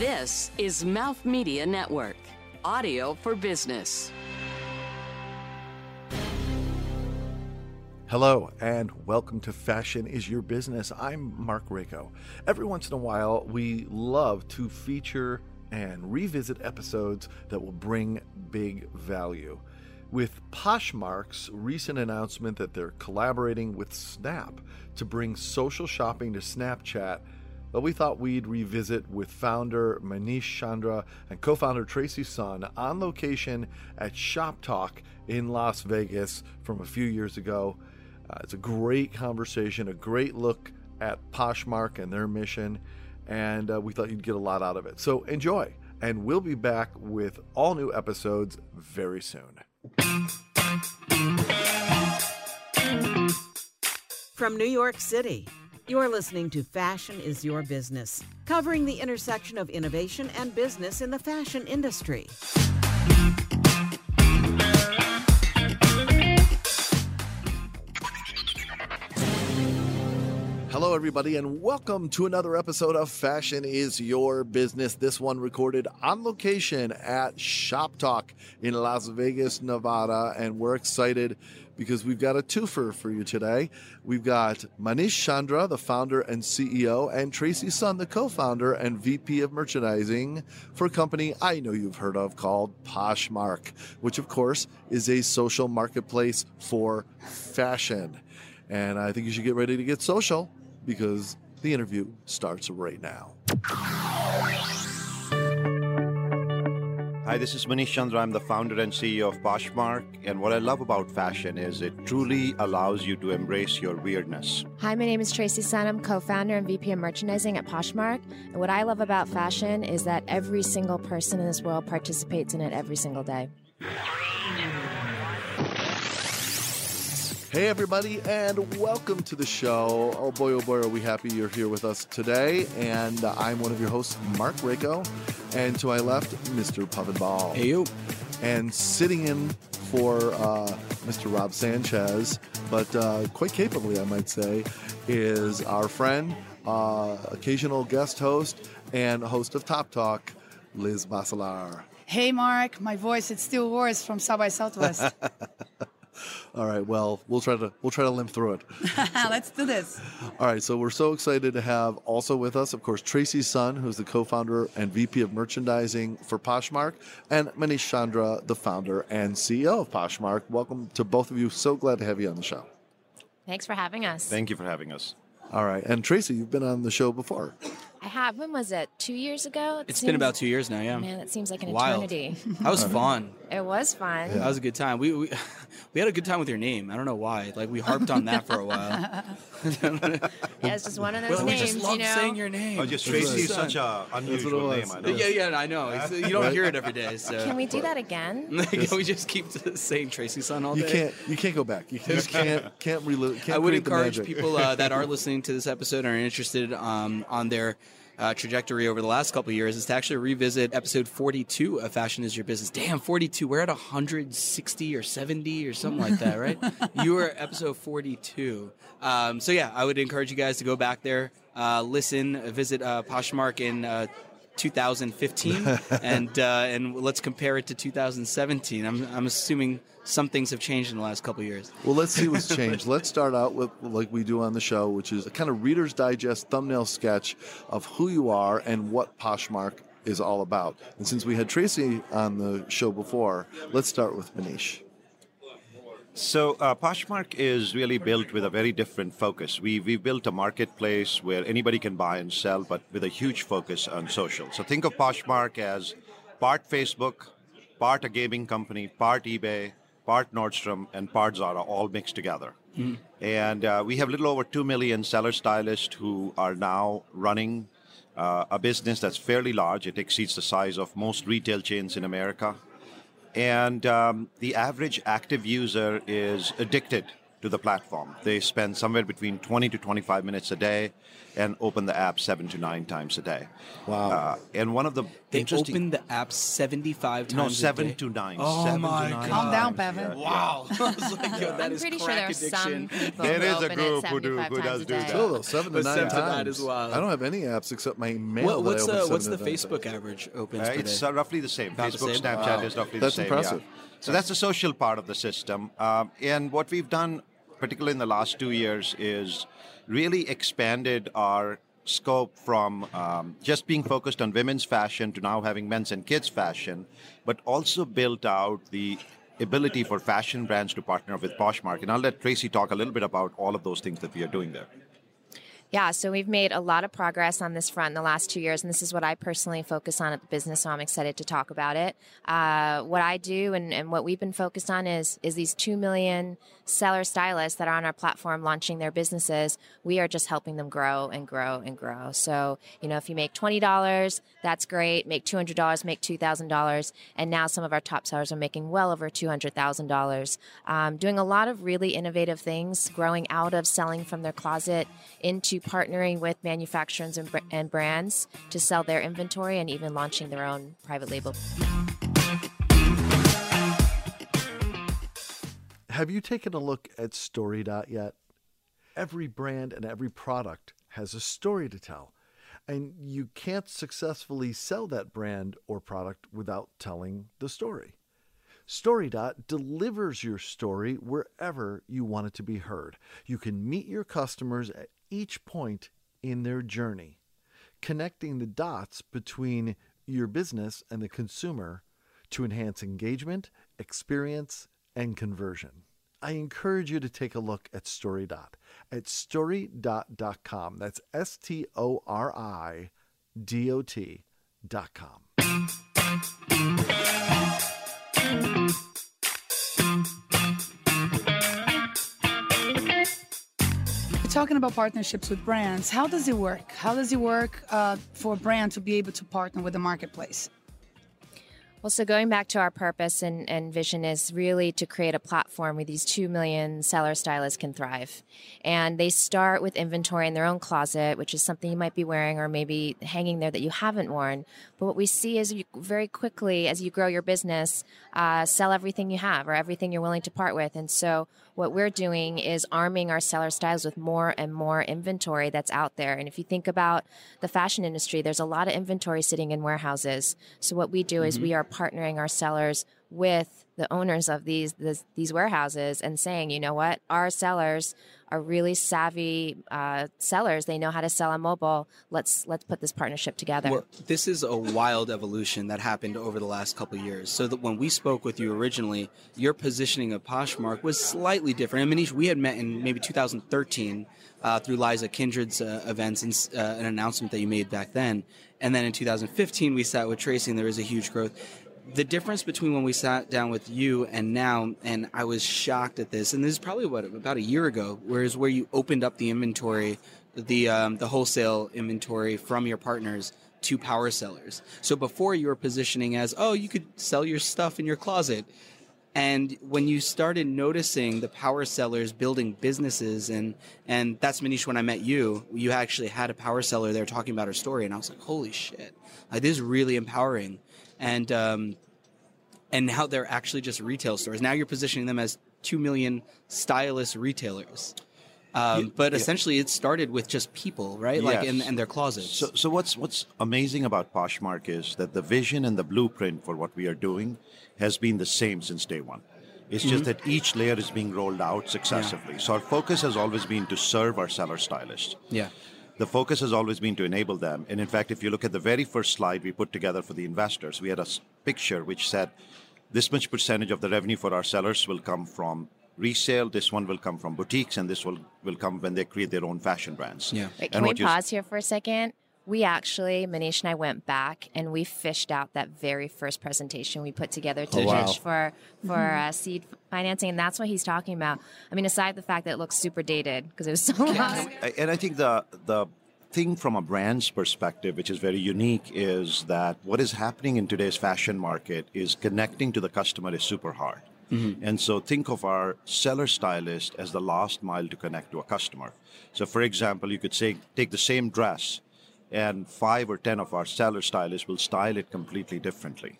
This is Mouth Media Network, audio for business. Hello, and welcome to Fashion is Your Business. I'm Marc Raco. Every once in a while, we love to feature and revisit episodes that will bring big value. With Poshmark's recent announcement that they're collaborating with Snap to bring social shopping to Snapchat, well, we thought we'd revisit with founder Manish Chandra and co founder Tracy Sun on location at Shoptalk in Las Vegas from a few years ago. Uh, it's a great conversation, a great look at Poshmark and their mission, and uh, we thought you'd get a lot out of it. So enjoy, and we'll be back with all new episodes very soon. From New York City, you're listening to Fashion is Your Business, covering the intersection of innovation and business in the fashion industry. Hello, everybody, and welcome to another episode of Fashion is Your Business. This one recorded on location at Shoptalk in Las Vegas, Nevada. And we're excited because we've got a twofer for you today. We've got Manish Chandra, the founder and CEO, and Tracy Sun, the co founder and VP of merchandising for a company I know you've heard of called Poshmark, which, of course, is a social marketplace for fashion. And I think you should get ready to get social because the interview starts right now. Hi, this is Manish Chandra. I'm the founder and CEO of Poshmark. And what I love about fashion is it truly allows you to embrace your weirdness. Hi, my name is Tracy Sun. I'm co founder and VP of merchandising at Poshmark. And what I love about fashion is that every single person in this world participates in it every single day. Hey, everybody, and welcome to the show. Oh boy, oh boy, are we happy you're here with us today. And uh, I'm one of your hosts, Marc Raco. And to my left, Mr. Pavan Bahl. Hey, you. And sitting in for uh, Mr. Rob Sanchez, but uh, quite capably, I might say, is our friend, uh, occasional guest host, and host of Top Talk, Liz Bacelar. Hey, Marc, my voice, it's still worse from South by Southwest. All right. Well, we'll try to we'll try to limp through it. Let's do this. All right. So we're so excited to have also with us, of course, Tracy Sun, who's the co-founder and VP of merchandising for Poshmark, and Manish Chandra, the founder and CEO of Poshmark. Welcome to both of you. So glad to have you on the show. Thanks for having us. Thank you for having us. All right. And Tracy, you've been on the show before. I have. When was it? Two years ago? It It's seems- been about two years now, yeah. Man, that seems like an Wild. eternity. That was fun. it was fun. That was a good time. We, we we had a good time with your name. I don't know why. Like we harped on that for a while. Yeah, it's just one of those well, we names, just love you know. saying your name. Oh, just Tracy is such a unusual name. I know. Yeah, yeah, I know. It's- You don't hear it every day. So Can we do that again? Can we just keep saying Tracy Sun all day? You day? can't you can't go back. You just can't can't relive. Can't I would encourage people uh, that are listening to this episode and are interested um, on their uh, trajectory over the last couple of years is to actually revisit episode 42 of Fashion is Your Business. Damn, 42. We're at 160 or 70 or something like that, right? you were episode 42. Um, so, yeah, I would encourage you guys to go back there, uh, listen, visit uh, Poshmark in. Uh, 2015 and uh, and let's compare it to 2017. I'm, I'm assuming some things have changed in the last couple of years. Well, let's see what's changed. let's start out with like we do on the show, which is a kind of Reader's Digest thumbnail sketch of who you are and what Poshmark is all about. And since we had Tracy on the show before, let's start with Manish. So uh, Poshmark is really built with a very different focus. We we built a marketplace where anybody can buy and sell, but with a huge focus on social. So think of Poshmark as part Facebook, part a gaming company, part eBay, part Nordstrom, and part Zara, all mixed together. And uh, we have a little over two million seller stylists who are now running uh, a business that's fairly large. It exceeds the size of most retail chains in America. And um, the average active user is addicted to the platform. They spend somewhere between 20 to 25 minutes a day. and open the app seven to nine times a day. Wow. Uh, and one of the They interesting open the app 75 times no a seven to nine. Oh seven my to nine Calm down, times. Pavan. Yeah, Wow. I was like, yo, that I'm is pretty sure crack there's some addiction. people There who is a open group who do- who does do day. that. Still though, seven to nine seven to times. nine as well. I don't have any apps except my mail. What, that what's I the what's the nine times. Facebook average opens Uh, it's day? uh, roughly the same. About the Facebook, same? Snapchat Wow. is roughly That's the same. That's impressive. Yeah. So that's the social part of the system. Um, and what we've done, particularly in the last two years, is really expanded our scope from um, just being focused on women's fashion to now having men's and kids fashion, but also built out the ability for fashion brands to partner with Poshmark. And I'll let Tracy talk a little bit about all of those things that we are doing there. Yeah, so we've made a lot of progress on this front in the last two years, and this is what I personally focus on at the business. So I'm excited to talk about it. Uh, what I do and, and what we've been focused on is is these two million seller stylists that are on our platform launching their businesses. We are just helping them grow and grow and grow. So you know, if you make twenty dollars, that's great. Make two hundred dollars, make two thousand dollars, and now some of our top sellers are making well over two hundred thousand um, dollars. Doing a lot of really innovative things, growing out of selling from their closet into partnering with manufacturers and, br- and brands to sell their inventory and even launching their own private label. Have you taken a look at StoryDot yet? Every brand and every product has a story to tell, and you can't successfully sell that brand or product without telling the story. StoryDot delivers your story wherever you want it to be heard. You can meet your customers at each point in their journey, connecting the dots between your business and the consumer to enhance engagement, experience, and conversion. I encourage you to take a look at StoryDot at storydot.com. That's S T O R I D O T.com. We're talking about partnerships with brands. How does it work? How does it work uh, for a brand to be able to partner with the marketplace? Well, so going back to our purpose and, and vision is really to create a platform where these 2 million seller stylists can thrive. And they start with inventory in their own closet, which is something you might be wearing or maybe hanging there that you haven't worn. But what we see is you very quickly, as you grow your business, uh, sell everything you have or everything you're willing to part with. And so what we're doing is arming our seller styles with more and more inventory that's out there. And if you think about the fashion industry, there's a lot of inventory sitting in warehouses. So what we do is we are partnering our sellers with the owners of these this, these warehouses and saying, you know what, our sellers are really savvy uh, sellers. They know how to sell on mobile. Let's let's put this partnership together. Well, this is a wild evolution that happened over the last couple years. So that when we spoke with you originally, your positioning of Poshmark was slightly different. And Manish, we had met in maybe 2013 uh, through Liza Kindred's uh, events and uh, an announcement that you made back then. And then in 2015, we sat with Tracy, and there was a huge growth. The difference between when we sat down with you and now, and I was shocked at this, and this is probably what about a year ago, whereas where you opened up the inventory, the um, the wholesale inventory from your partners to power sellers. So before you were positioning as, oh, you could sell your stuff in your closet. And when you started noticing the power sellers building businesses, and and that's Manish. When I met you, you actually had a power seller there talking about her story, and I was like, holy shit, like this is really empowering. And um, and how they're actually just retail stores. Now you're positioning them as two million stylist retailers. Um, but essentially, it started with just people, right? Like in, in their closets. So, so what's what's amazing about Poshmark is that the vision and the blueprint for what we are doing has been the same since day one. It's just that each layer is being rolled out successively. So our focus has always been to serve our seller stylists. yeah. The focus has always been to enable them. And in fact, if you look at the very first slide we put together for the investors, we had a picture which said this much percentage of the revenue for our sellers will come from resale, this one will come from boutiques, and this will, will come when they create their own fashion brands. Yeah. Wait, And can we pause here for a second? We actually, Manish and I went back and we fished out that very first presentation we put together to Oh, wow. pitch for for uh, seed financing, and that's what he's talking about. I mean, aside the fact that it looks super dated because it was so long. I- and I think the the thing from a brand's perspective, which is very unique, is that what is happening in today's fashion market is connecting to the customer is super hard. And so think of our seller stylist as the last mile to connect to a customer. So, for example, you could say take the same dress, and five or ten of our seller stylists will style it completely differently.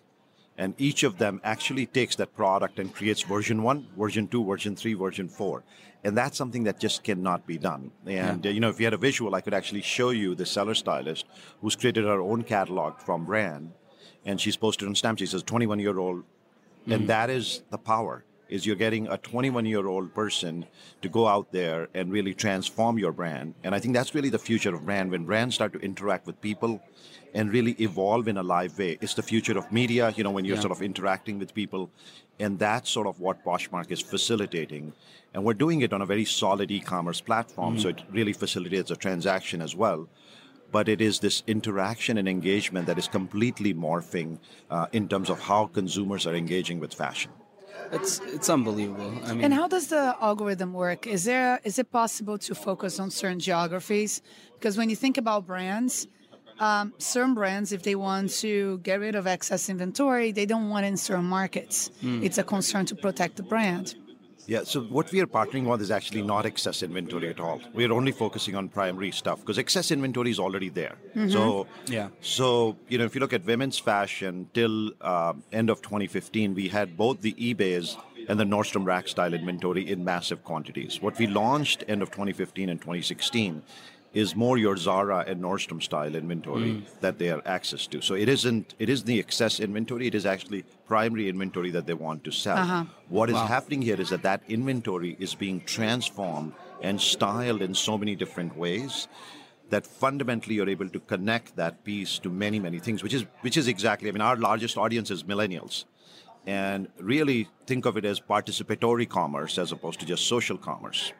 And each of them actually takes that product and creates version one, version two, version three, version four. And that's something that just cannot be done. And uh, you know, if you had a visual, I could actually show you the seller stylist who's created her own catalog from brand, and she's posted on Snapchat. She says 21 year old and that is the power is you're getting a 21 year old person to go out there and really transform your brand. And i think that's really the future of brand. When brands start to interact with people and really evolve in a live way it's the future of media you know when you're Yeah. sort of interacting with people. And that's sort of what poshmark is facilitating. And we're doing it on a very solid e-commerce platform so it really facilitates a transaction as well. But it is this interaction and engagement that is completely morphing uh, in terms of how consumers are engaging with fashion. It's it's unbelievable. I mean, And how does the algorithm work? Is there is it possible to focus on certain geographies? Because when you think about brands, um, certain brands, if they want to get rid of excess inventory, they don't want it in certain markets. It's a concern to protect the brand. Yeah, so what we are partnering with is actually not excess inventory at all. We are only focusing on primary stuff because excess inventory is already there. So, Yeah. So you know, if you look at women's fashion till uh, end of 2015, we had both the eBay's and the Nordstrom rack style inventory in massive quantities. What we launched end of 2015 and 2016 is more your Zara and Nordstrom style inventory hmm. that they are access to. So it isn't it is the excess inventory. It is actually primary inventory that they want to sell. Uh-huh. What is happening here is that that inventory is being transformed and styled in so many different ways that fundamentally you're able to connect that piece to many many things which is which is exactly i mean our largest audience is millennials and really think of it as participatory commerce as opposed to just social commerce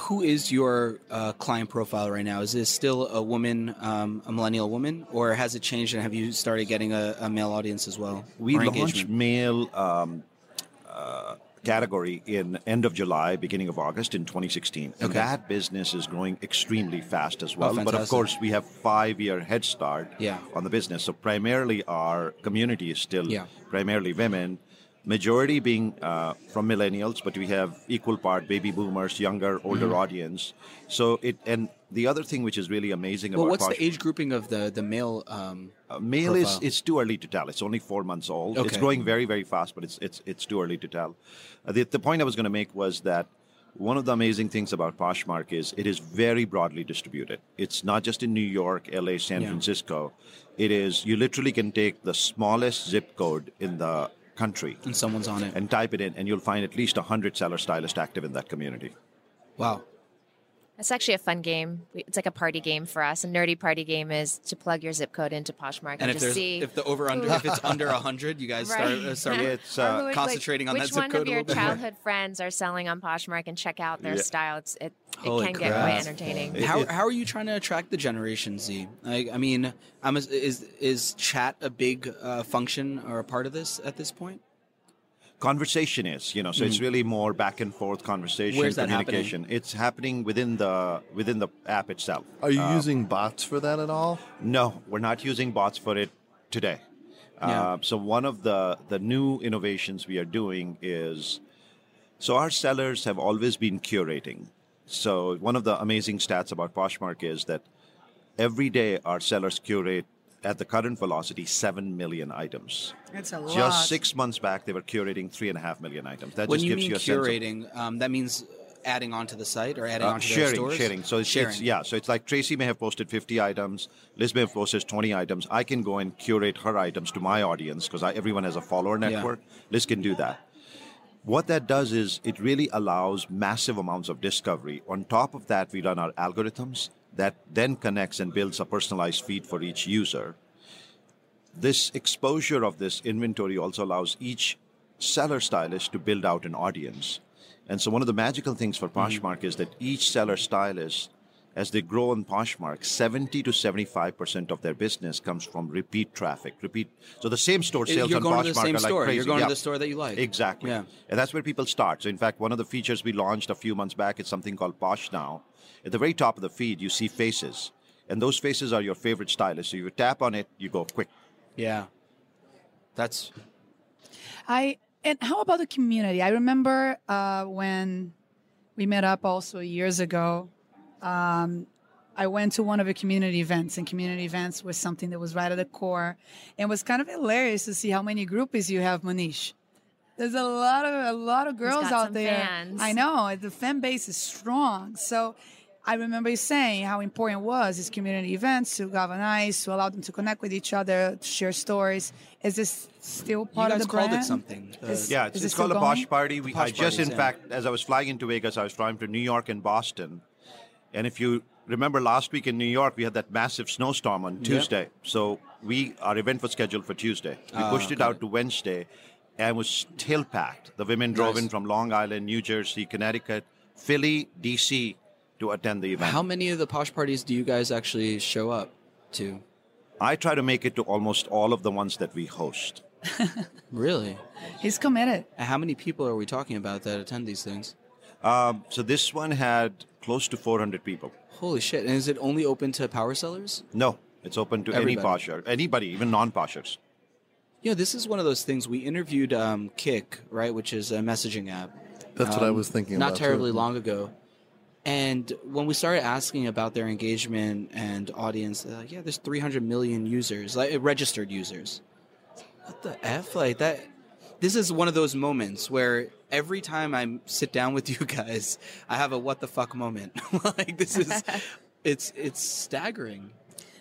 who is your uh, client profile right now? Is this still a woman, um, a millennial woman, or has it changed? And have you started getting a, a male audience as well? We launched male um, uh, category in end of July, beginning of August in 2016, and Okay. that business is growing extremely fast as well. but of course, we have five year head start Yeah. on the business. So primarily, our community is still Yeah. primarily women. Majority being uh, from millennials, but we have equal part baby boomers, younger, older Mm-hmm. audience. So it and the other thing which is really amazing Well, about what's Posh- the age grouping of the the male? Um, uh, male is it's too early to tell. It's only four months old. It's growing very very fast, but it's it's it's too early to tell. Uh, the the point I was going to make was that one of the amazing things about Poshmark is it is very broadly distributed. It's not just in New York, LA, San Yeah. Francisco. It is you literally can take the smallest zip code in the country and someone's on it. and type it in, and you'll find at least hundred seller stylists active in that community. wow. It's actually a fun game. It's like a party game for us. A nerdy party game is to plug your zip code into Poshmark and, And if just see if the over under if it's under hundred, you guys start Right. uh, start It's Or uh, who- like, concentrating on that zip code. which one of your little more. childhood friends are selling on Poshmark and check out their Yeah. style. It's, it it Holy can get quite entertaining. How, it- how are you trying to attract the Generation Z? I, I mean, I'm, is is chat a big uh, function or a part of this at this point? Conversation is you know so it's really more back and forth conversation. Where's that happening? communication it's happening within the within the app itself Are you Uh, using bots for that at all? no we're not using bots for it today Yeah. uh, so one of the the new innovations we are doing is so our sellers have always been curating so one of the amazing stats about poshmark is that every day our sellers curate at the current velocity 7 million items It's a lot. just six months back they were curating three and a half million items that when just you gives mean you a sense of curating, um, that means adding onto the site or adding Uh, onto sharing, their stores. sharing. So it's, sharing. it's yeah. So it's like Tracy may have posted 50 items, Liz may have posted 20 items. I can go and curate her items to my audience because everyone has a follower network. Yeah. Liz can do that. What that does is it really allows massive amounts of discovery. On top of that, we run our algorithms that then connects and builds a personalized feed for each user. This exposure of this inventory also allows each seller stylist to build out an audience. And so one of the magical things for mm-hmm. Poshmark is that each seller stylist, as they grow on Poshmark, 70 to 75% of their business comes from repeat traffic. Repeat. So the same store sales You're on going to the same are like store. crazy. You're going Yeah. to the store that you like. Exactly. Yeah. And that's where people start. So in fact, one of the features we launched a few months back is something called Posh Now. At the very top of the feed, you see faces. And those faces are your favorite stylists. So you tap on it, you go quick. Yeah. That's I And how about the community? I remember uh, when we met up also years ago. Um, I went to one of the community events, and community events was something that was right at the core, and it was kind of hilarious to see how many groupies you have, Manish. There's a lot of a lot of girls got out some there. fans. I know the fan base is strong. So I remember you saying how important it was these community events to galvanize, to allow them to connect with each other, to share stories. Is this still part of the called brand? it something. Uh, Is- Yeah, it's, it's called a going? Posh Party. We, Posh I just, Parties, in yeah. fact, as I was flying into Vegas, I was flying to New York and Boston. And if you remember last week in New York, we had that massive snowstorm on Tuesday. So we our event was scheduled for Tuesday. We Ah, pushed it got out to Wednesday, and was still packed. The women drove Nice. in from Long Island, New Jersey, Connecticut, Philly, DC to attend the event. How many of the posh parties do you guys actually show up to? I try to make it to almost all of the ones that we host. Really? He's committed. How many people are we talking about that attend these things? Um, so this one had close to 400 people. Holy shit! And is it only open to power sellers? No, it's open to any Everybody. posher, anybody, even non-poshers. Yeah, this is one of those things. We interviewed um, Kik, right, which is a messaging app. That's what I um, was thinking Not about, too. terribly long ago. And when we started asking about their engagement and audience, they're like, yeah, there's 300 million users, like registered users. What the f? Like that. This is one of those moments where every time I sit down with you guys, I have a what the fuck moment. like this is, it's it's staggering.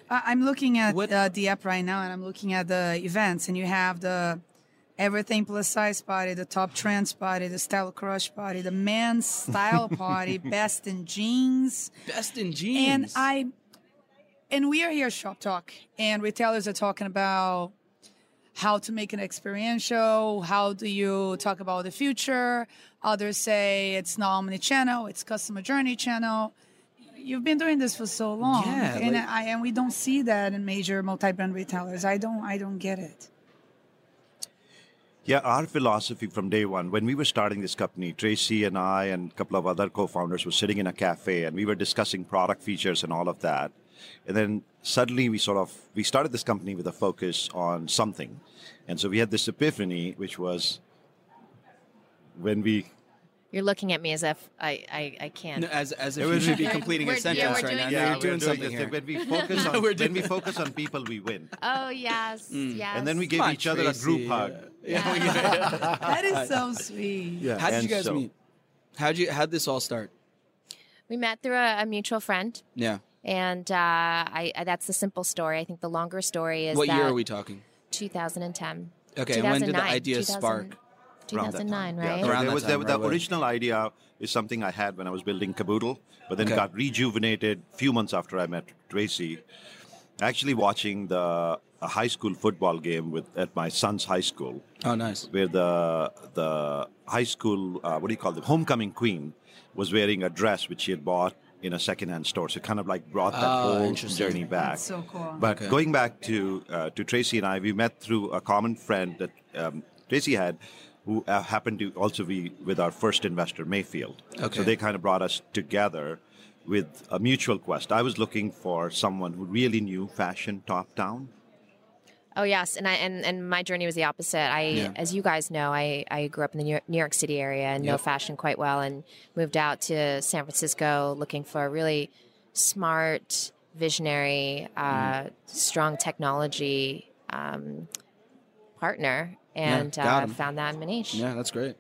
I- I'm looking at What- uh, the app right now, and I'm looking at the events, and you have the everything plus size party, the top trends party, the style crush party, the men's style party, best in jeans, Best in jeans. and I, and we are here at Shoptalk, and retailers are talking about how to make an experiential. How do you talk about the future? Others say it's not omni-channel, it's customer journey channel. You've been doing this for so long, Yeah, and like- I and we don't see that in major multi-brand retailers. I don't, I don't get it. Yeah, our philosophy from day one, when we were starting this company, Tracy and I and a couple of other co-founders were sitting in a cafe and we were discussing product features and all of that. And then suddenly we sort of we started this company with a focus on something. And so we had this epiphany, which was when we You're looking at me as if I, I, I can't. No, as as if It you should be We're- completing a we're- yeah, we're right now. doing No, something. you're doing we're something here. When we focus on We're when we focus on people, we win. Oh yes, Mm. yes. And then we give Come on, each other a group hug. Yeah. That is so sweet. Yeah. How did you guys so- meet? How did you how'd this all start? we met through a, a mutual friend, Yeah. and uh, I, I that's the simple story. I think the longer story is What that year are we talking? 2010. Okay, and when did the 2009, idea 2000 spark? Around that 2009, right? Yeah, Around there that was time, there, right the away. original idea is something I had when I was building Kaboodle, but then Okay. got rejuvenated a few months after I met Tracy. Actually, watching the a high school football game with at my son's high school, Oh, nice. where the the high school uh, what do you call it homecoming queen was wearing a dress which she had bought in a secondhand store. So it kind of like brought that Oh, whole journey back. That's so cool. But Okay. going back to uh, to Tracy and I, we met through a common friend that um, Tracy had, who uh, happened to also be with our first investor, Mayfield. Okay. So they kind of brought us together with a mutual quest. I was looking for someone who really knew fashion top down. Oh yes, and I and, and my journey was the opposite. I, Yeah. as you guys know, I, I grew up in the New York, New York City area and know fashion quite well, and moved out to San Francisco looking for a really smart, visionary, uh, strong technology um, partner, and got uh, found that in Manish. Yeah, that's great.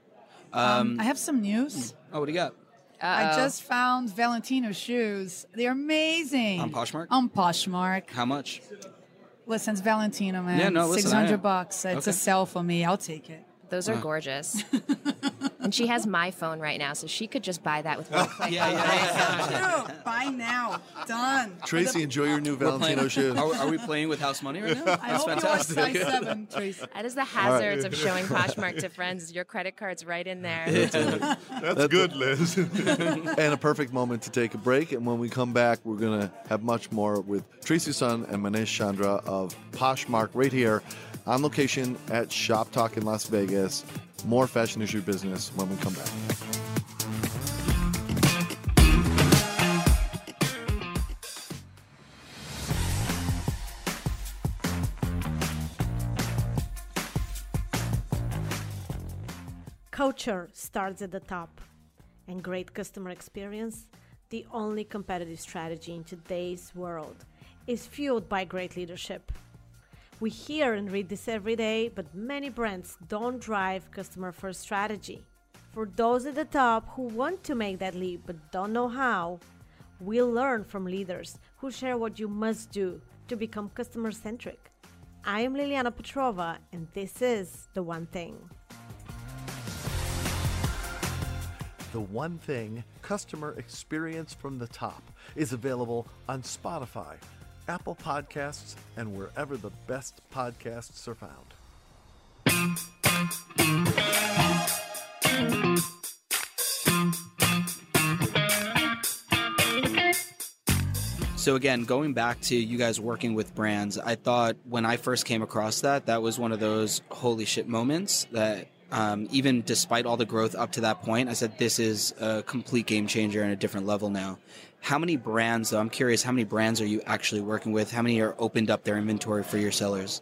Um, I have some news. Oh, what do you got? I Uh-oh. just found Valentino shoes. They're amazing. On Poshmark? On Poshmark. How much? Listen, it's Valentino, man. Yeah, no, listen, Six hundred I- bucks. It's a sell for me. I'll take it. Those are gorgeous. and she has my phone right now, so she could just buy that with one click. Yeah, yeah, True. Buy now. Done. Tracy, enjoy your new Valentino shoes. Are, are we playing with house money right now? I That's hope fantastic. you size seven, Tracy. That is the hazards of showing Poshmark to friends. Your credit card's right in there. That's good, Liz. and a perfect moment to take a break. And when we come back, we're going to have much more with Tracy Sun and Manish Chandra of Poshmark right here on location at Shoptalk in Las Vegas. More fashion is your business when we come back. Culture starts at the top, and great customer experience, the only competitive strategy in today's world, is fueled by great leadership. We hear and read this every day, but many brands don't drive customer first strategy. For those at the top who want to make that leap but don't know how, we'll learn from leaders who share what you must do to become customer centric. I am Liliana Petrova, and this is The One Thing. The One Thing Customer Experience from the Top is available on Spotify, Apple Podcasts, and wherever the best podcasts are found. So again, going back to you guys working with brands, I thought when I first came across that, that was one of those holy shit moments that um, even despite all the growth up to that point, I said this is a complete game changer and a different level now. How many brands, though, I'm curious, how many brands are you actually working with? How many are opened up their inventory for your sellers?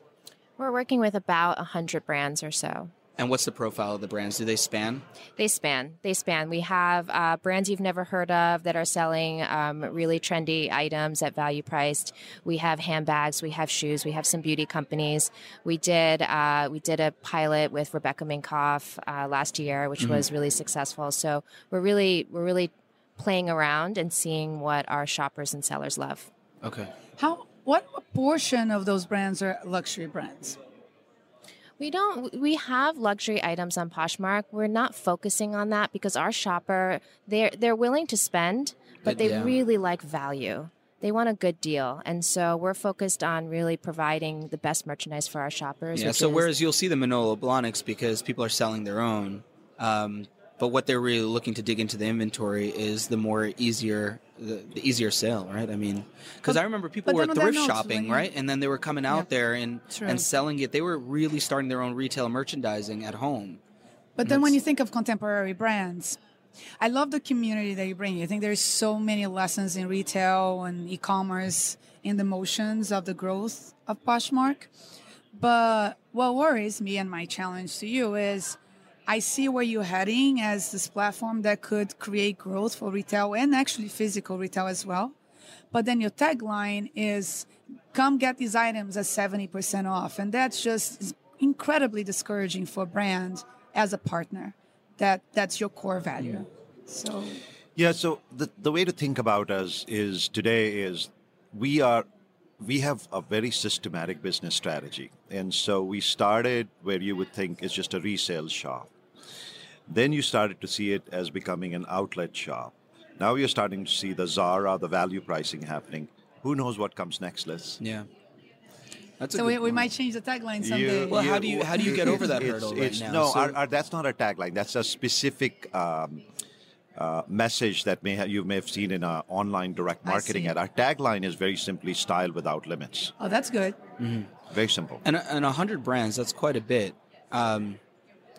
We're working with about 100 brands or so. And what's the profile of the brands? Do they span? They span. They span. We have uh, brands you've never heard of that are selling um, really trendy items at value priced. We have handbags. We have shoes. We have some beauty companies. We did uh, we did a pilot with Rebecca Minkoff uh, last year, which mm-hmm. was really successful. So we're really we're really playing around and seeing what our shoppers and sellers love. Okay. How what portion of those brands are luxury brands? We don't. We have luxury items on Poshmark. We're not focusing on that because our shopper they're they're willing to spend, but they yeah. really like value. They want a good deal, and so we're focused on really providing the best merchandise for our shoppers. Yeah. So is, whereas you'll see the Manolo Blahniks because people are selling their own, um, but what they're really looking to dig into the inventory is the more easier the, the easier sale, right? I mean, because I remember people were thrift shopping, right, and then they were coming out yeah, there and and selling it. They were really starting their own retail merchandising at home. But and then when you think of contemporary brands, I love the community that you bring. I think there's so many lessons in retail and e-commerce in the motions of the growth of Poshmark. But what worries me and my challenge to you is I see where you're heading as this platform that could create growth for retail and actually physical retail as well. But then your tagline is come get these items at 70% off. And that's just incredibly discouraging for a brand as a partner. That that's your core value. So Yeah, so the, the way to think about us is today is we are we have a very systematic business strategy. And so we started where you would think is just a resale shop. Then you started to see it as becoming an outlet shop. Now you're starting to see the Zara, the value pricing happening. Who knows what comes next, Liz? Yeah. That's so we, we, might change the tagline someday. You, well, you, how do you how do you get over that hurdle right now? No, so, our, our, that's not a tagline. That's a specific um, uh, message that may have, you may have seen in our online direct marketing ad. Our tagline is very simply "Style without limits." Oh, that's good. Mm-hmm. Very simple. And and hundred brands. That's quite a bit. Um,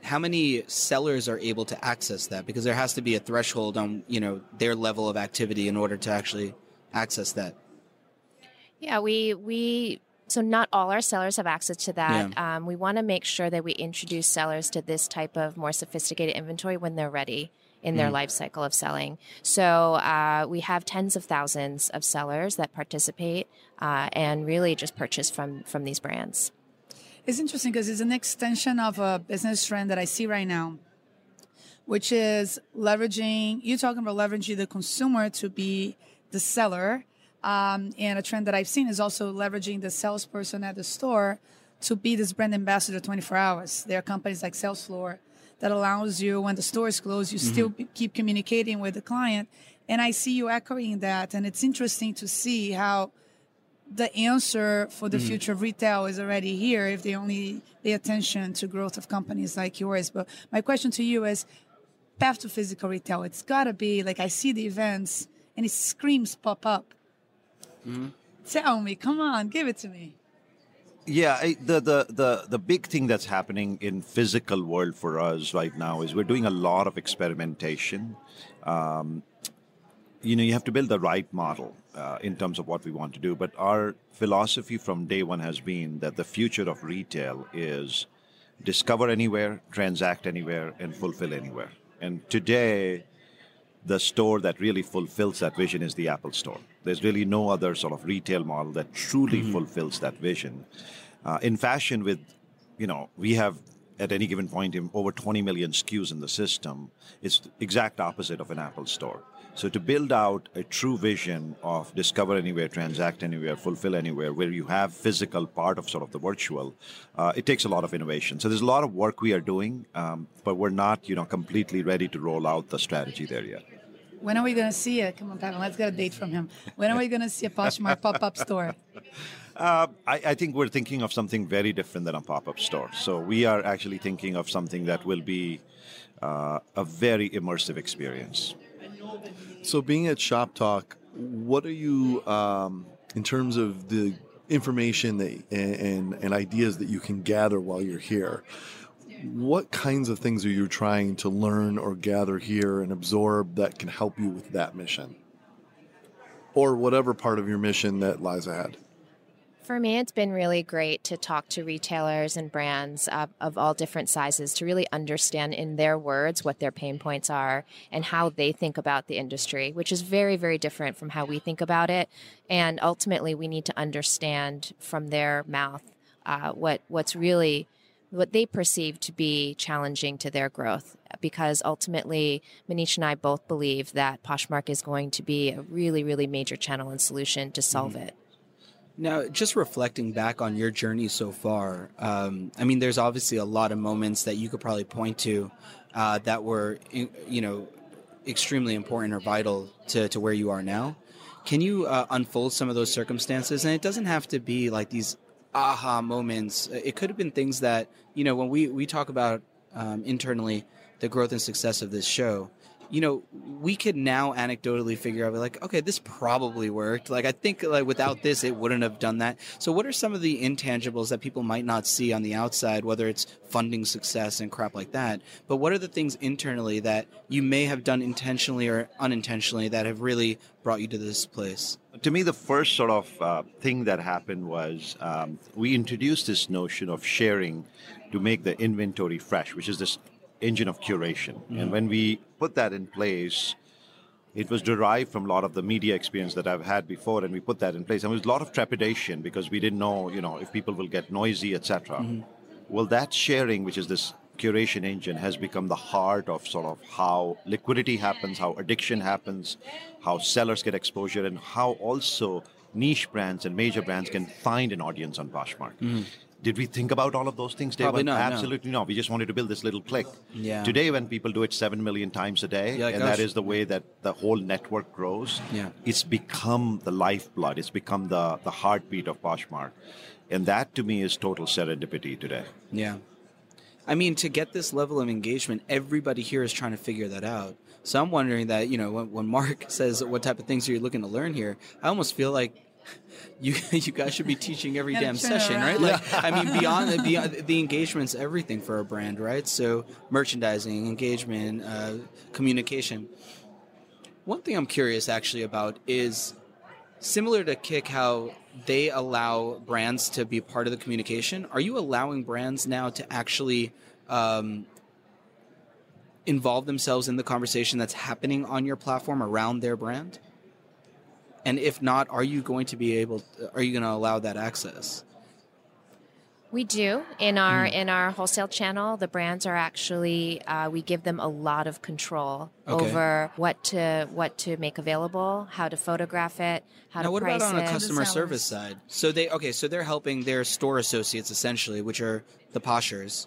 how many sellers are able to access that? Because there has to be a threshold on you know their level of activity in order to actually access that. Yeah, we we so not all our sellers have access to that. Yeah. Um, we want to make sure that we introduce sellers to this type of more sophisticated inventory when they're ready in their mm. life cycle of selling. So uh, we have tens of thousands of sellers that participate uh, and really just purchase from from these brands. It's interesting because it's an extension of a business trend that I see right now, which is leveraging, you're talking about leveraging the consumer to be the seller. Um, and a trend that I've seen is also leveraging the salesperson at the store to be this brand ambassador 24 hours. There are companies like SalesFloor that allows you, when the store is closed, you mm-hmm. still keep communicating with the client. And I see you echoing that. And it's interesting to see how the answer for the mm. future of retail is already here if they only pay attention to growth of companies like yours. But my question to you is path to physical retail. It's got to be like I see the events and it screams pop up. Mm. Tell me, come on, give it to me. Yeah, the, the the the big thing that's happening in physical world for us right now is we're doing a lot of experimentation. Um, you know, you have to build the right model uh, in terms of what we want to do. But our philosophy from day one has been that the future of retail is discover anywhere, transact anywhere, and fulfill anywhere. And today, the store that really fulfills that vision is the Apple Store. There's really no other sort of retail model that truly mm-hmm. fulfills that vision. Uh, in fashion, with you know, we have at any given point over 20 million SKUs in the system. It's the exact opposite of an Apple store. So to build out a true vision of discover anywhere, transact anywhere, fulfill anywhere, where you have physical part of sort of the virtual, uh, it takes a lot of innovation. So there's a lot of work we are doing, um, but we're not, you know, completely ready to roll out the strategy there yet. When are we going to see it? Come on, Pavan, let's get a date from him. When are we going to see a Poshmark pop-up store? Uh, I, I, think we're thinking of something very different than a pop-up store. So we are actually thinking of something that will be uh, a very immersive experience. So, being at Shoptalk, what are you, um, in terms of the information that and, and, and ideas that you can gather while you're here? What kinds of things are you trying to learn or gather here and absorb that can help you with that mission? Or whatever part of your mission that lies ahead? For me, it's been really great to talk to retailers and brands of, of, all different sizes to really understand in their words what their pain points are and how they think about the industry, which is very, very different from how we think about it. And ultimately, we need to understand from their mouth uh, what what's really what they perceive to be challenging to their growth because ultimately Manish and I both believe that Poshmark is going to be a really, really major channel and solution to solve mm-hmm. it. Now, just reflecting back on your journey so far, um, I mean, there's obviously a lot of moments that you could probably point to uh, that were, you know, extremely important or vital to, to where you are now. Can you uh, unfold some of those circumstances? And it doesn't have to be like these aha moments. It could have been things that, you know, when we, we talk about um, internally the growth and success of this show, you know, we could now anecdotally figure out like, okay, this probably worked. Like I think like without this it wouldn't have done that. So what are some of the intangibles that people might not see on the outside, whether it's funding success and crap like that? But what are the things internally that you may have done intentionally or unintentionally that have really brought you to this place? To me, the first sort of uh, thing that happened was um, we introduced this notion of sharing to make the inventory fresh, which is this engine of curation. Mm-hmm. And when we put that in place, it was derived from a lot of the media experience that I've had before, and we put that in place. And there was a lot of trepidation because we didn't know, you know, if people will get noisy, etc. Mm-hmm. Well, that sharing, which is this curation engine, has become the heart of sort of how liquidity happens, how addiction happens, how sellers get exposure, and how also niche brands and major brands can find an audience on Poshmark. Mm-hmm. Did we think about all of those things? Probably not. Absolutely no. not. We just wanted to build this little click. Yeah. Today, when people do it seven million times a day, and that is the way that the whole network grows, yeah. it's become the lifeblood. It's become the, the heartbeat of Poshmark. And that to me is total serendipity today. Yeah. I mean, to get this level of engagement, everybody here is trying to figure that out. So I'm wondering that, you know, when, when Marc says what type of things are you looking to learn here, I almost feel like you you guys should be teaching every damn session, right? Like, I mean, beyond the, beyond the engagement's everything for a brand, right? So merchandising, engagement, uh, communication. One thing I'm curious actually about is similar to Kik, how they allow brands to be part of the communication. Are you allowing brands now to actually um, involve themselves in the conversation that's happening on your platform around their brand? And if not, are you going to be able? To, are you going to allow that access? We do in our mm. in our wholesale channel. The brands are actually uh, we give them a lot of control okay. over what to what to make available, how to photograph it, how now, to what price about on it. a customer service side? So they okay, so they're helping their store associates essentially, which are the poshers.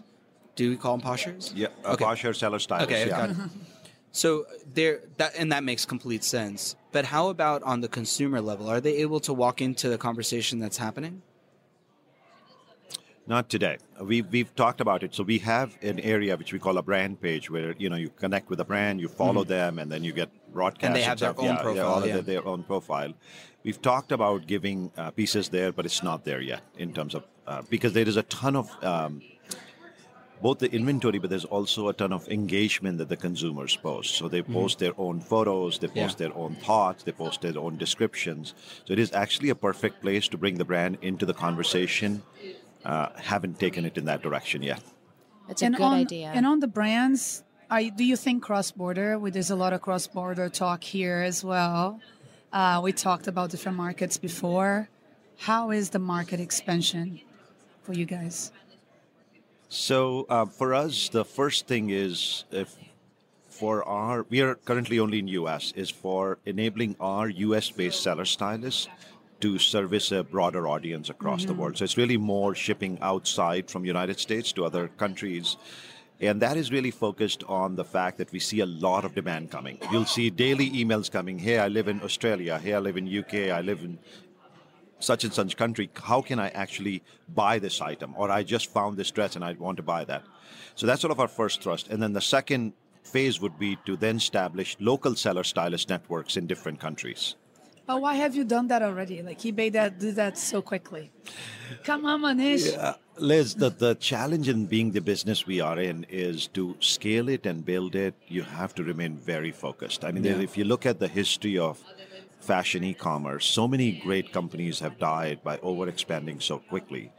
Do we call them poshers? Yeah, okay. posher seller stylists. Okay, yeah. So there that and that makes complete sense. But how about on the consumer level? Are they able to walk into the conversation that's happening? Not today. We've, we've talked about it. So we have an area which we call a brand page where you know you connect with a brand, you follow mm-hmm. them, and then you get broadcast. And they have their own yeah, profile. Yeah. Their, their, own profile. We've talked about giving uh, pieces there, but it's not there yet in terms of uh, because there is a ton of um, both the inventory, but there's also a ton of engagement that the consumers post. So they post mm-hmm. their own photos, they post yeah. their own thoughts, they post their own descriptions. So it is actually a perfect place to bring the brand into the conversation. Uh, haven't taken it in that direction yet. It's a and good on, idea. And on the brands, are, do you think cross border? There's a lot of cross border talk here as well. Uh, we talked about different markets before. How is the market expansion for you guys? So uh, for us, the first thing is if for our we are currently only in US is for enabling our US based seller stylists to service a broader audience across the world. So it's really more shipping outside from United States to other countries. And that is really focused on the fact that we see a lot of demand coming. You'll see daily emails coming. Hey, I live in Australia. Hey, I live in UK. I live in such and such country, how can I actually buy this item? Or I just found this dress and I want to buy that. So that's sort of our first thrust. And then the second phase would be to then establish local seller stylist networks in different countries. But why have you done that already? Like eBay that did that so quickly. Come on, Manish. Uh, Liz, the, the challenge in being the business we are in is to scale it and build it, you have to remain very focused. I mean, if you look at the history of fashion e commerce, so many great companies have died by over expanding so quickly.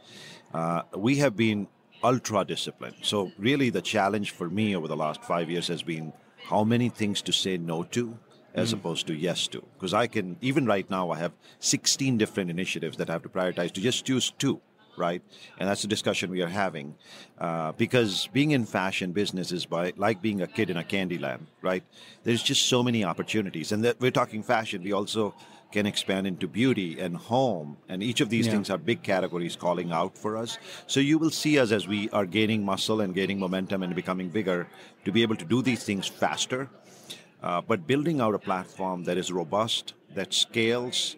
Uh, we have been ultra disciplined. So, really, the challenge for me over the last five years has been how many things to say no to as opposed to yes to. Because I can, even right now, I have 16 different initiatives that I have to prioritize to just choose two right? And that's the discussion we are having. Uh, because being in fashion business is by, like being a kid in a candy land, right? There's just so many opportunities. And that we're talking fashion, we also can expand into beauty and home. And each of these Yeah. things are big categories calling out for us. So you will see us as we are gaining muscle and gaining momentum and becoming bigger to be able to do these things faster. Uh, but building out a platform that is robust, that scales,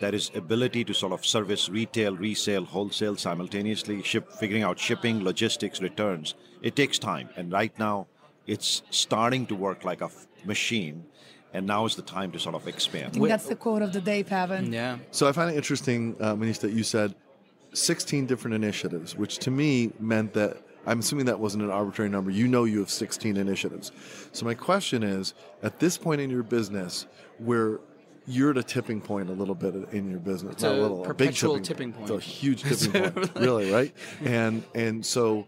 that is ability to sort of service retail, resale, wholesale simultaneously, ship, figuring out shipping, logistics, returns. It takes time, and right now, it's starting to work like a f- machine, and now is the time to sort of I expand. think that's the quote of the day, Pavan. Yeah. So I find it interesting, uh, Manish, that you said 16 different initiatives, which to me meant that I'm assuming that wasn't an arbitrary number. You know you have 16 initiatives. So my question is, at this point in your business, where you're at a tipping point a little bit in your business, It's not a a little, a big perpetual tipping, point, It's a huge tipping point, really, right? And and so,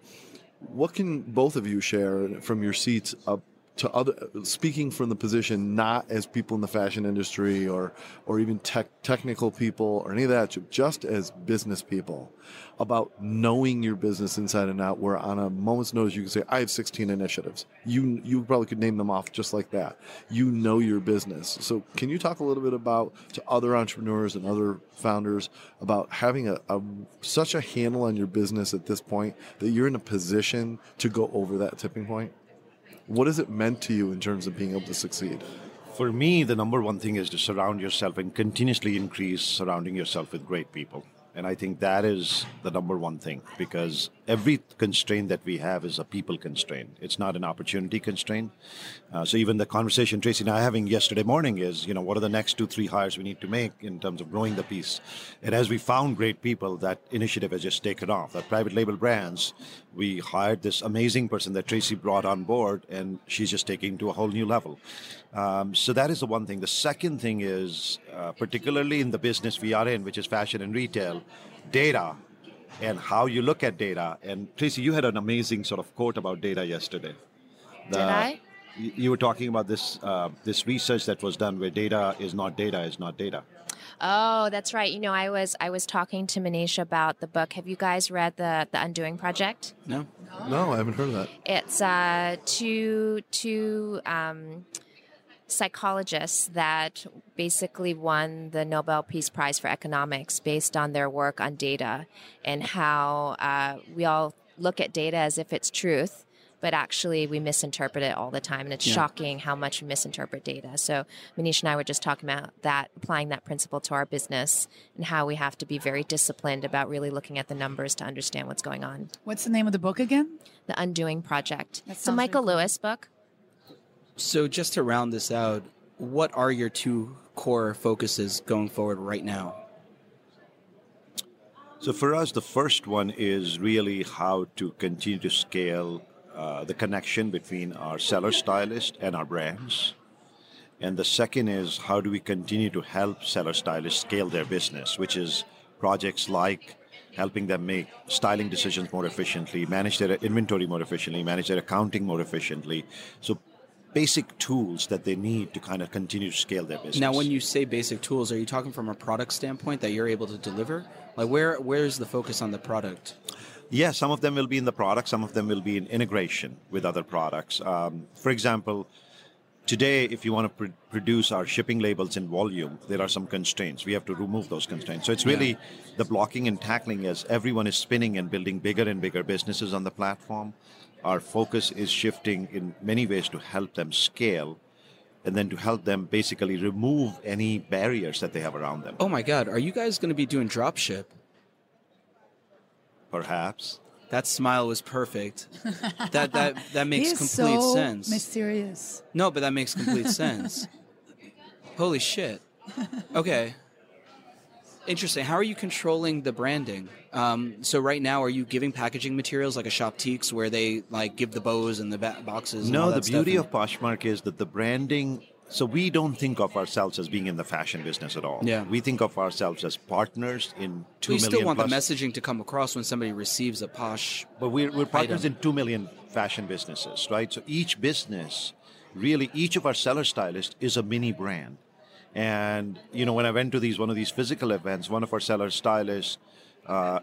what can both of you share from your seats up to other speaking from the position not as people in the fashion industry or or even tech technical people or any of that just as business people about knowing your business inside and out where on a moment's notice you can say I have 16 initiatives you you probably could name them off just like that you know your business so can you talk a little bit about to other entrepreneurs and other founders about having a, a such a handle on your business at this point that you're in a position to go over that tipping point what has it meant to you in terms of being able to succeed? For me, the number one thing is to surround yourself and continuously increase surrounding yourself with great people. And I think that is the number one thing because every constraint that we have is a people constraint. It's not an opportunity constraint. Uh, so even the conversation Tracy and I having yesterday morning is, you know, what are the next two, three hires we need to make in terms of growing the piece? And as we found great people, that initiative has just taken off. That private label brands, we hired this amazing person that Tracy brought on board, and she's just taking to a whole new level. Um, so that is the one thing. The second thing is, uh, particularly in the business we are in, which is fashion and retail, data and how you look at data. And Tracy, you had an amazing sort of quote about data yesterday. Did I? You you were talking about this uh, this research that was done where data is not data is not data. Oh, that's right. You know, I was I was talking to Manish about the book. Have you guys read the the Undoing Project? No. No, I haven't heard of that. It's uh, two two um, psychologists that basically won the Nobel Peace Prize for economics based on their work on data and how uh, we all look at data as if it's truth. But actually, we misinterpret it all the time, and it's Yeah. shocking how much we misinterpret data. So, Manish and I were just talking about that, applying that principle to our business, and how we have to be very disciplined about really looking at the numbers to understand what's going on. What's the name of the book again? The Undoing Project. That It's a sounds very Michael cool. Lewis book. So just to round this out, what are your two core focuses going forward right now? So for us, the first one is really how to continue to scale uh, the connection between our seller stylist and our brands. And the second is how do we continue to help seller stylists scale their business, which is projects like helping them make styling decisions more efficiently, manage their inventory more efficiently, manage their accounting more efficiently. So basic tools that they need to kind of continue to scale their business. Now, when you say basic tools, are you talking from a product standpoint that you're able to deliver? Like, where where's the focus on the product? Yeah, some of them will be in the product, some of them will be in integration with other products. Um, for example, today, if you want to pr- produce our shipping labels in volume, there are some constraints. We have to remove those constraints. So it's really yeah. the blocking and tackling as everyone is spinning and building bigger and bigger businesses on the platform our focus is shifting in many ways to help them scale and then to help them basically remove any barriers that they have around them. Oh my God, are you guys going to be doing dropship? Perhaps. That smile was perfect. that that that makes He's complete so sense. Mysterious. No, but that makes complete sense. Holy shit. Okay. Interesting. How are you controlling the branding? Um, so right now, are you giving packaging materials like a Shoptiques where they like give the bows and the ba- boxes? No, the beauty of Poshmark is that the branding. So we don't think of ourselves as being in the fashion business at all. Yeah. We think of ourselves as partners in two we million. still want plus, the messaging to come across when somebody receives a posh. But we're, we're partners item. in two million fashion businesses, right? So each business, really, each of our seller stylists is a mini brand. And you know, when I went to these one of these physical events, one of our seller stylists, uh,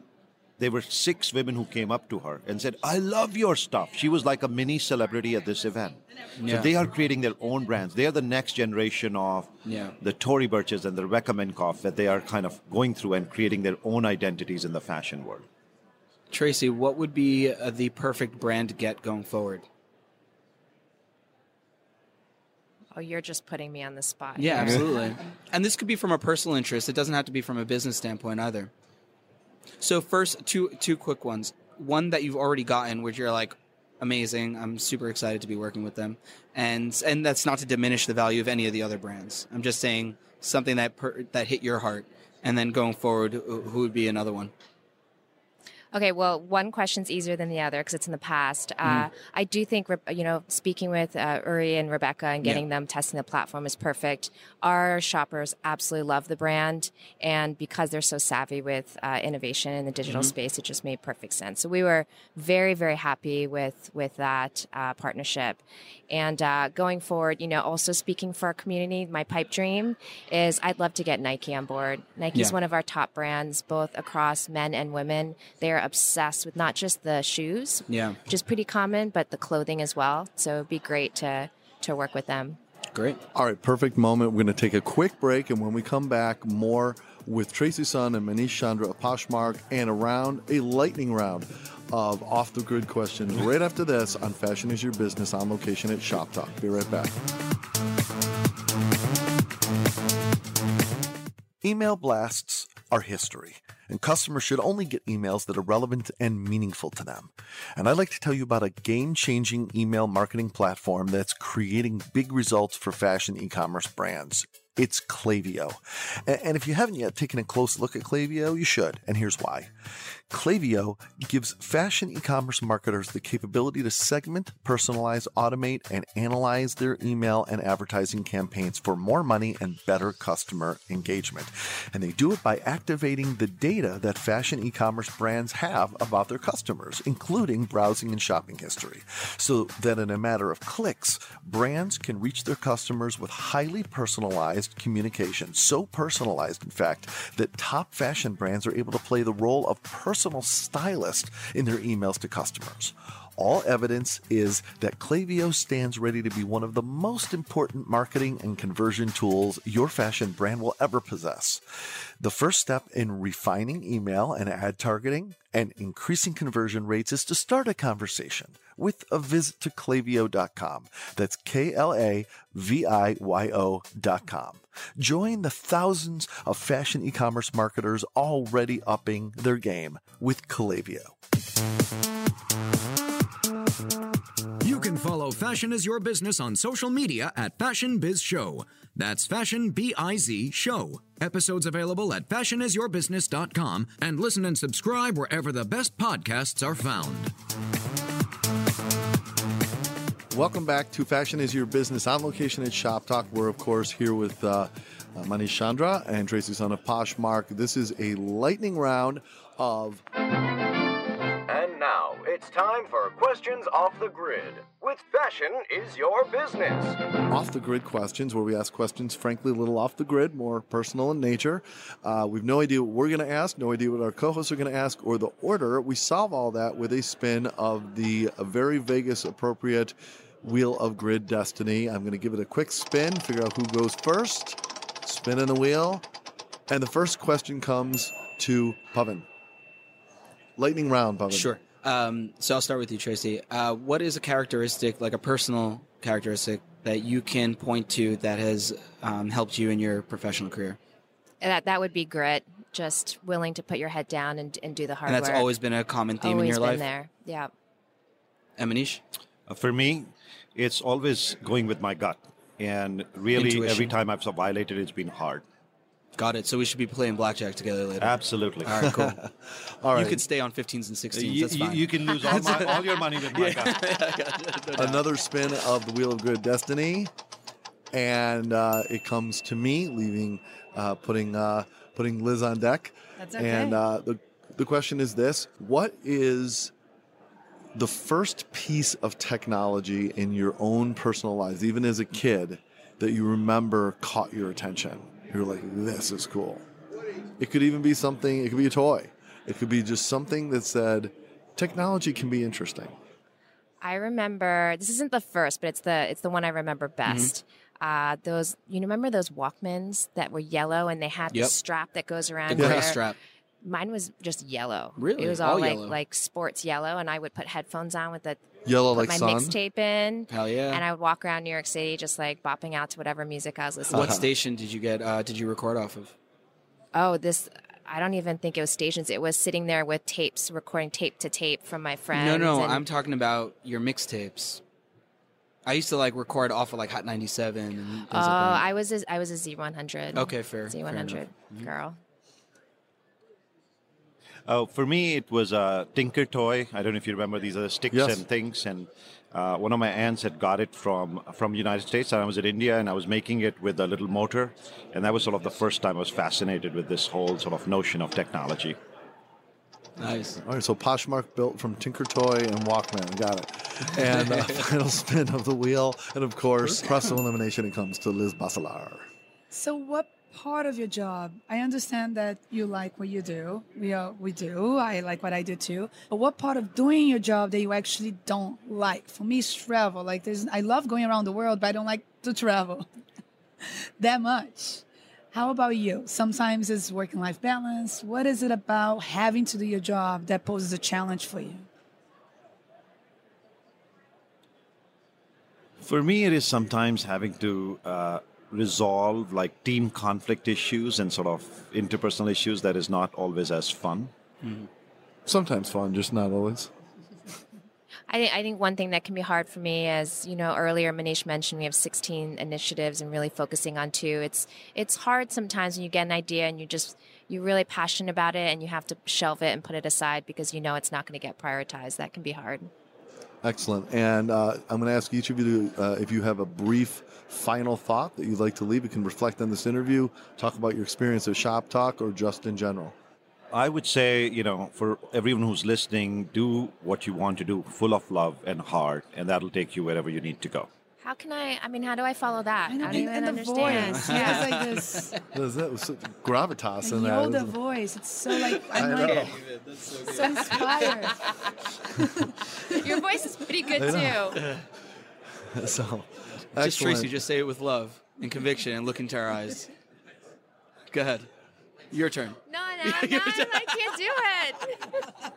there were six women who came up to her and said, "I love your stuff." She was like a mini celebrity at this event. Yeah. So they are creating their own brands. They are the next generation of Yeah. the Tory Burches and the Rebecca Minkoff that they are kind of going through and creating their own identities in the fashion world. Tracy, what would be uh, the perfect brand to get going forward? Oh, you're just putting me on the spot. Yeah, here. absolutely. and this could be from a personal interest. It doesn't have to be from a business standpoint either. So first, two two quick ones. One that you've already gotten, which you're like, amazing. I'm super excited to be working with them, and and that's not to diminish the value of any of the other brands. I'm just saying something that per, that hit your heart, and then going forward, who who would be another one? Okay, well, one question's easier than the other because it's in the past. Uh, I do think, you know, speaking with uh, Uri and Rebecca and getting them testing the platform is perfect. Our shoppers absolutely love the brand, and because they're so savvy with uh, innovation in the digital space, it just made perfect sense. So we were very, very happy with with that uh, partnership. And uh, going forward, you know, also speaking for our community, my pipe dream is I'd love to get Nike on board. Nike's Yeah. one of our top brands, both across men and women. They're obsessed with not just the shoes, Yeah, which is pretty common, but the clothing as well. So it'd be great to to work with them. great. All right, perfect moment. We're going to take a quick break, and when we come back, more with Tracy Sun and Manish Chandra of Poshmark, and around a lightning round of off the grid questions right after this on Fashion is Your Business on location at Shoptalk. Be right back. Email blasts are history, and customers should only get emails that are relevant and meaningful to them. And I'd like to tell you about a game changing email marketing platform that's creating big results for fashion e commerce brands. It's Klaviyo. And if you haven't yet taken a close look at Klaviyo, you should, and here's why. Klaviyo gives fashion e commerce marketers the capability to segment, personalize, automate, and analyze their email and advertising campaigns for more money and better customer engagement. And they do it by activating the data that fashion e commerce brands have about their customers, including browsing and shopping history, so that in a matter of clicks, brands can reach their customers with highly personalized communication. So personalized, in fact, that top fashion brands are able to play the role of personal stylist in their emails to customers. All evidence is that Klaviyo stands ready to be one of the most important marketing and conversion tools your fashion brand will ever possess. The first step in refining email and ad targeting and increasing conversion rates is to start a conversation with a visit to klaviyo.com. That's K L A V I Y O.com. Join the thousands of fashion e commerce marketers already upping their game with Klaviyo. You can follow Fashion is Your Business on social media at Fashion Biz Show. That's Fashion B I Z Show. Episodes available at fashionisyourbusiness.com and listen and subscribe wherever the best podcasts are found. Welcome back to Fashion is Your Business on location at Shoptalk. We're, of course, here with uh, uh, Manish Chandra and Tracy Sun of Poshmark. This is a lightning round of. And now it's time for questions off the grid with Fashion is Your Business. Off the grid questions, where we ask questions, frankly, a little off the grid, more personal in nature. Uh, we've no idea what we're going to ask, no idea what our co hosts are going to ask, or the order. We solve all that with a spin of the very Vegas appropriate Wheel of Grid Destiny. I'm going to give it a quick spin, figure out who goes first, spinning the wheel. And the first question comes to Pavan. Lightning round, Pavan. Sure. Um, so I'll start with you, Tracy. Uh, what is a characteristic, like a personal characteristic, that you can point to that has um, helped you in your professional career? That that would be grit. Just willing to put your head down and, and do the hard and that's work. always been a common theme always in your been life. there. Yeah. And Uh, For me, it's always going with my gut. And really, every time I've violated it's been hard. Got it. So we should be playing blackjack together later. Absolutely. All right, cool. All right. You could stay on 15s and 16s. You, that's you- fine. you can lose all, my, all your money with my gut. Another spin of the Wheel of Good Destiny, and uh, it comes to me, leaving, uh, putting uh, putting Liz on deck. That's okay. And uh, the the question is this: What is the first piece of technology in your own personal lives, even as a kid, that you remember caught your attention? You're like, this is cool. It could even be something. It could be a toy. It could be just something that said, technology can be interesting. I remember this isn't the first, but it's the it's the one I remember Mm-hmm. best. Uh, those you remember those Walkmans that were yellow and they had Yep. the strap that goes around. the gray your- strap. Mine was just yellow. Really? It was all, All like yellow. like sports yellow, and I would put headphones on with the Yellow put like my sun. mixtape in, Hell yeah. and I would walk around New York City just like bopping out to whatever music I was listening. what to. What station did you get? Uh, did you record off of? Oh, this. I don't even think it was stations. It was sitting there with tapes, recording tape to tape from my friends. No, no, I'm talking about your mixtapes. I used to like record off of like Hot 97 and Oh, like. I was a, I was a Z100. Okay, fair, fair Z100 girl. Mm-hmm. Girl. Uh, for me, it was a Tinker toy. I don't know if you remember. These are the sticks Yes. and things. And uh, one of my aunts had got it from from United States. And I was in India, and I was making it with a little motor. And that was sort of the first time I was fascinated with this whole sort of notion of technology. Nice. All right, so Poshmark built from Tinker Toy and Walkman. Got it. And uh, final spin of the wheel. And of course, process of elimination, it comes to Liz Bacelar. So, what part of your job? I understand that you like what you do. We are, we do. I like what I do too. But what part of doing your job that you actually don't like? For me, it's travel. Like, there's, I love going around the world, but I don't like to travel that much. How about you? Sometimes it's working life balance. What is it about having to do your job that poses a challenge for you? For me, it is sometimes having to uh, resolve like team conflict issues and sort of interpersonal issues that is not always as fun. Mm-hmm. Sometimes fun, just not always. I think, I think one thing that can be hard for me is, you know, earlier Manish mentioned we have 16 initiatives and really focusing on two. It's it's hard sometimes when you get an idea and you just you're really passionate about it and you have to shelve it and put it aside because you know it's not going to get prioritized. That can be hard. Excellent. And uh, I'm going to ask each of you to, uh, if you have a brief final thought that you'd like to leave. You can reflect on this interview, talk about your experience at Shoptalk, or just in general. I would say, you know, for everyone who's listening, do what you want to do, full of love and heart, and that'll take you wherever you need to go. How can I? I mean, how do I follow that? I, don't and, even and the understand. voice. Yeah. It's like this. There's that was gravitas in the that. older voice. It's so like I'm I like know. so inspired. Your voice is pretty good too. So, Just Tracy, excellent. just say it with love and conviction and look into our eyes. Go ahead. Your turn. No, no, no, I can't do it.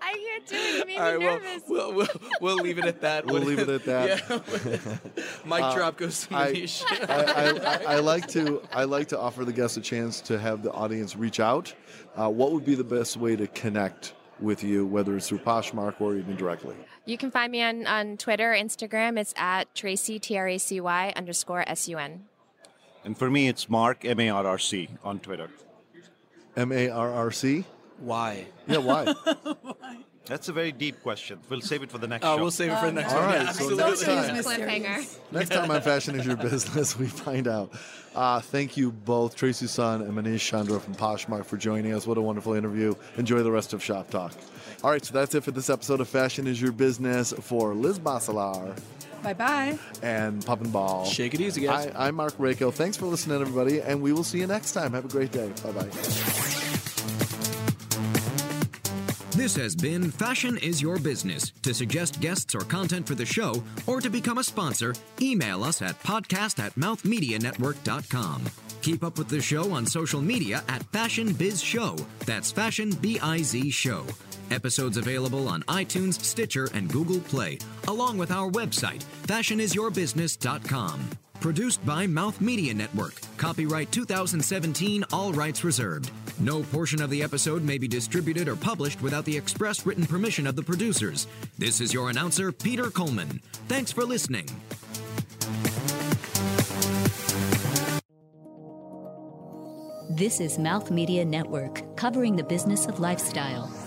I can't do it. You made All right, me well, nervous. we'll, we'll, we'll leave it at that. We'll leave it at that. Yeah. Mic Uh, drop goes to I, Manish. I, I, I, I like to I like to offer the guests a chance to have the audience reach out. Uh, what would be the best way to connect with you, whether it's through Poshmark or even directly? You can find me on, on Twitter, Instagram. It's at Tracy, T R A C Y underscore S U N. And for me, it's Mark, M A R R C, on Twitter. M A R R C. Why? Yeah, why? That's a very deep question. We'll save it for the next Oh, show. we'll save it for the next All one. right, Yeah, so next time, Cliffhanger. next time on Fashion is Your Business, we find out. Uh, thank you both, Tracy Sun and Manish Chandra from Poshmark, for joining us. What a wonderful interview. Enjoy the rest of Shoptalk. All right, so that's it for this episode of Fashion is Your Business for Liz Bacelar Bye bye. and Pavan Bahl. Shake it easy, guys. I, I'm Marc Raco. Thanks for listening, everybody, and we will see you next time. Have a great day. Bye bye. This has been Fashion is Your Business. To suggest guests or content for the show, or to become a sponsor, email us at podcast at mouthmedianetwork.com. Keep up with the show on social media at Fashion Biz Show. That's Fashion B I Z Show. Episodes available on iTunes, Stitcher, and Google Play, along with our website, fashionisyourbusiness.com. Produced by Mouth Media Network. Copyright 2017, all rights reserved. No portion of the episode may be distributed or published without the express written permission of the producers. This is your announcer, Peter Coleman. Thanks for listening. This is Mouth Media Network, covering the business of lifestyle.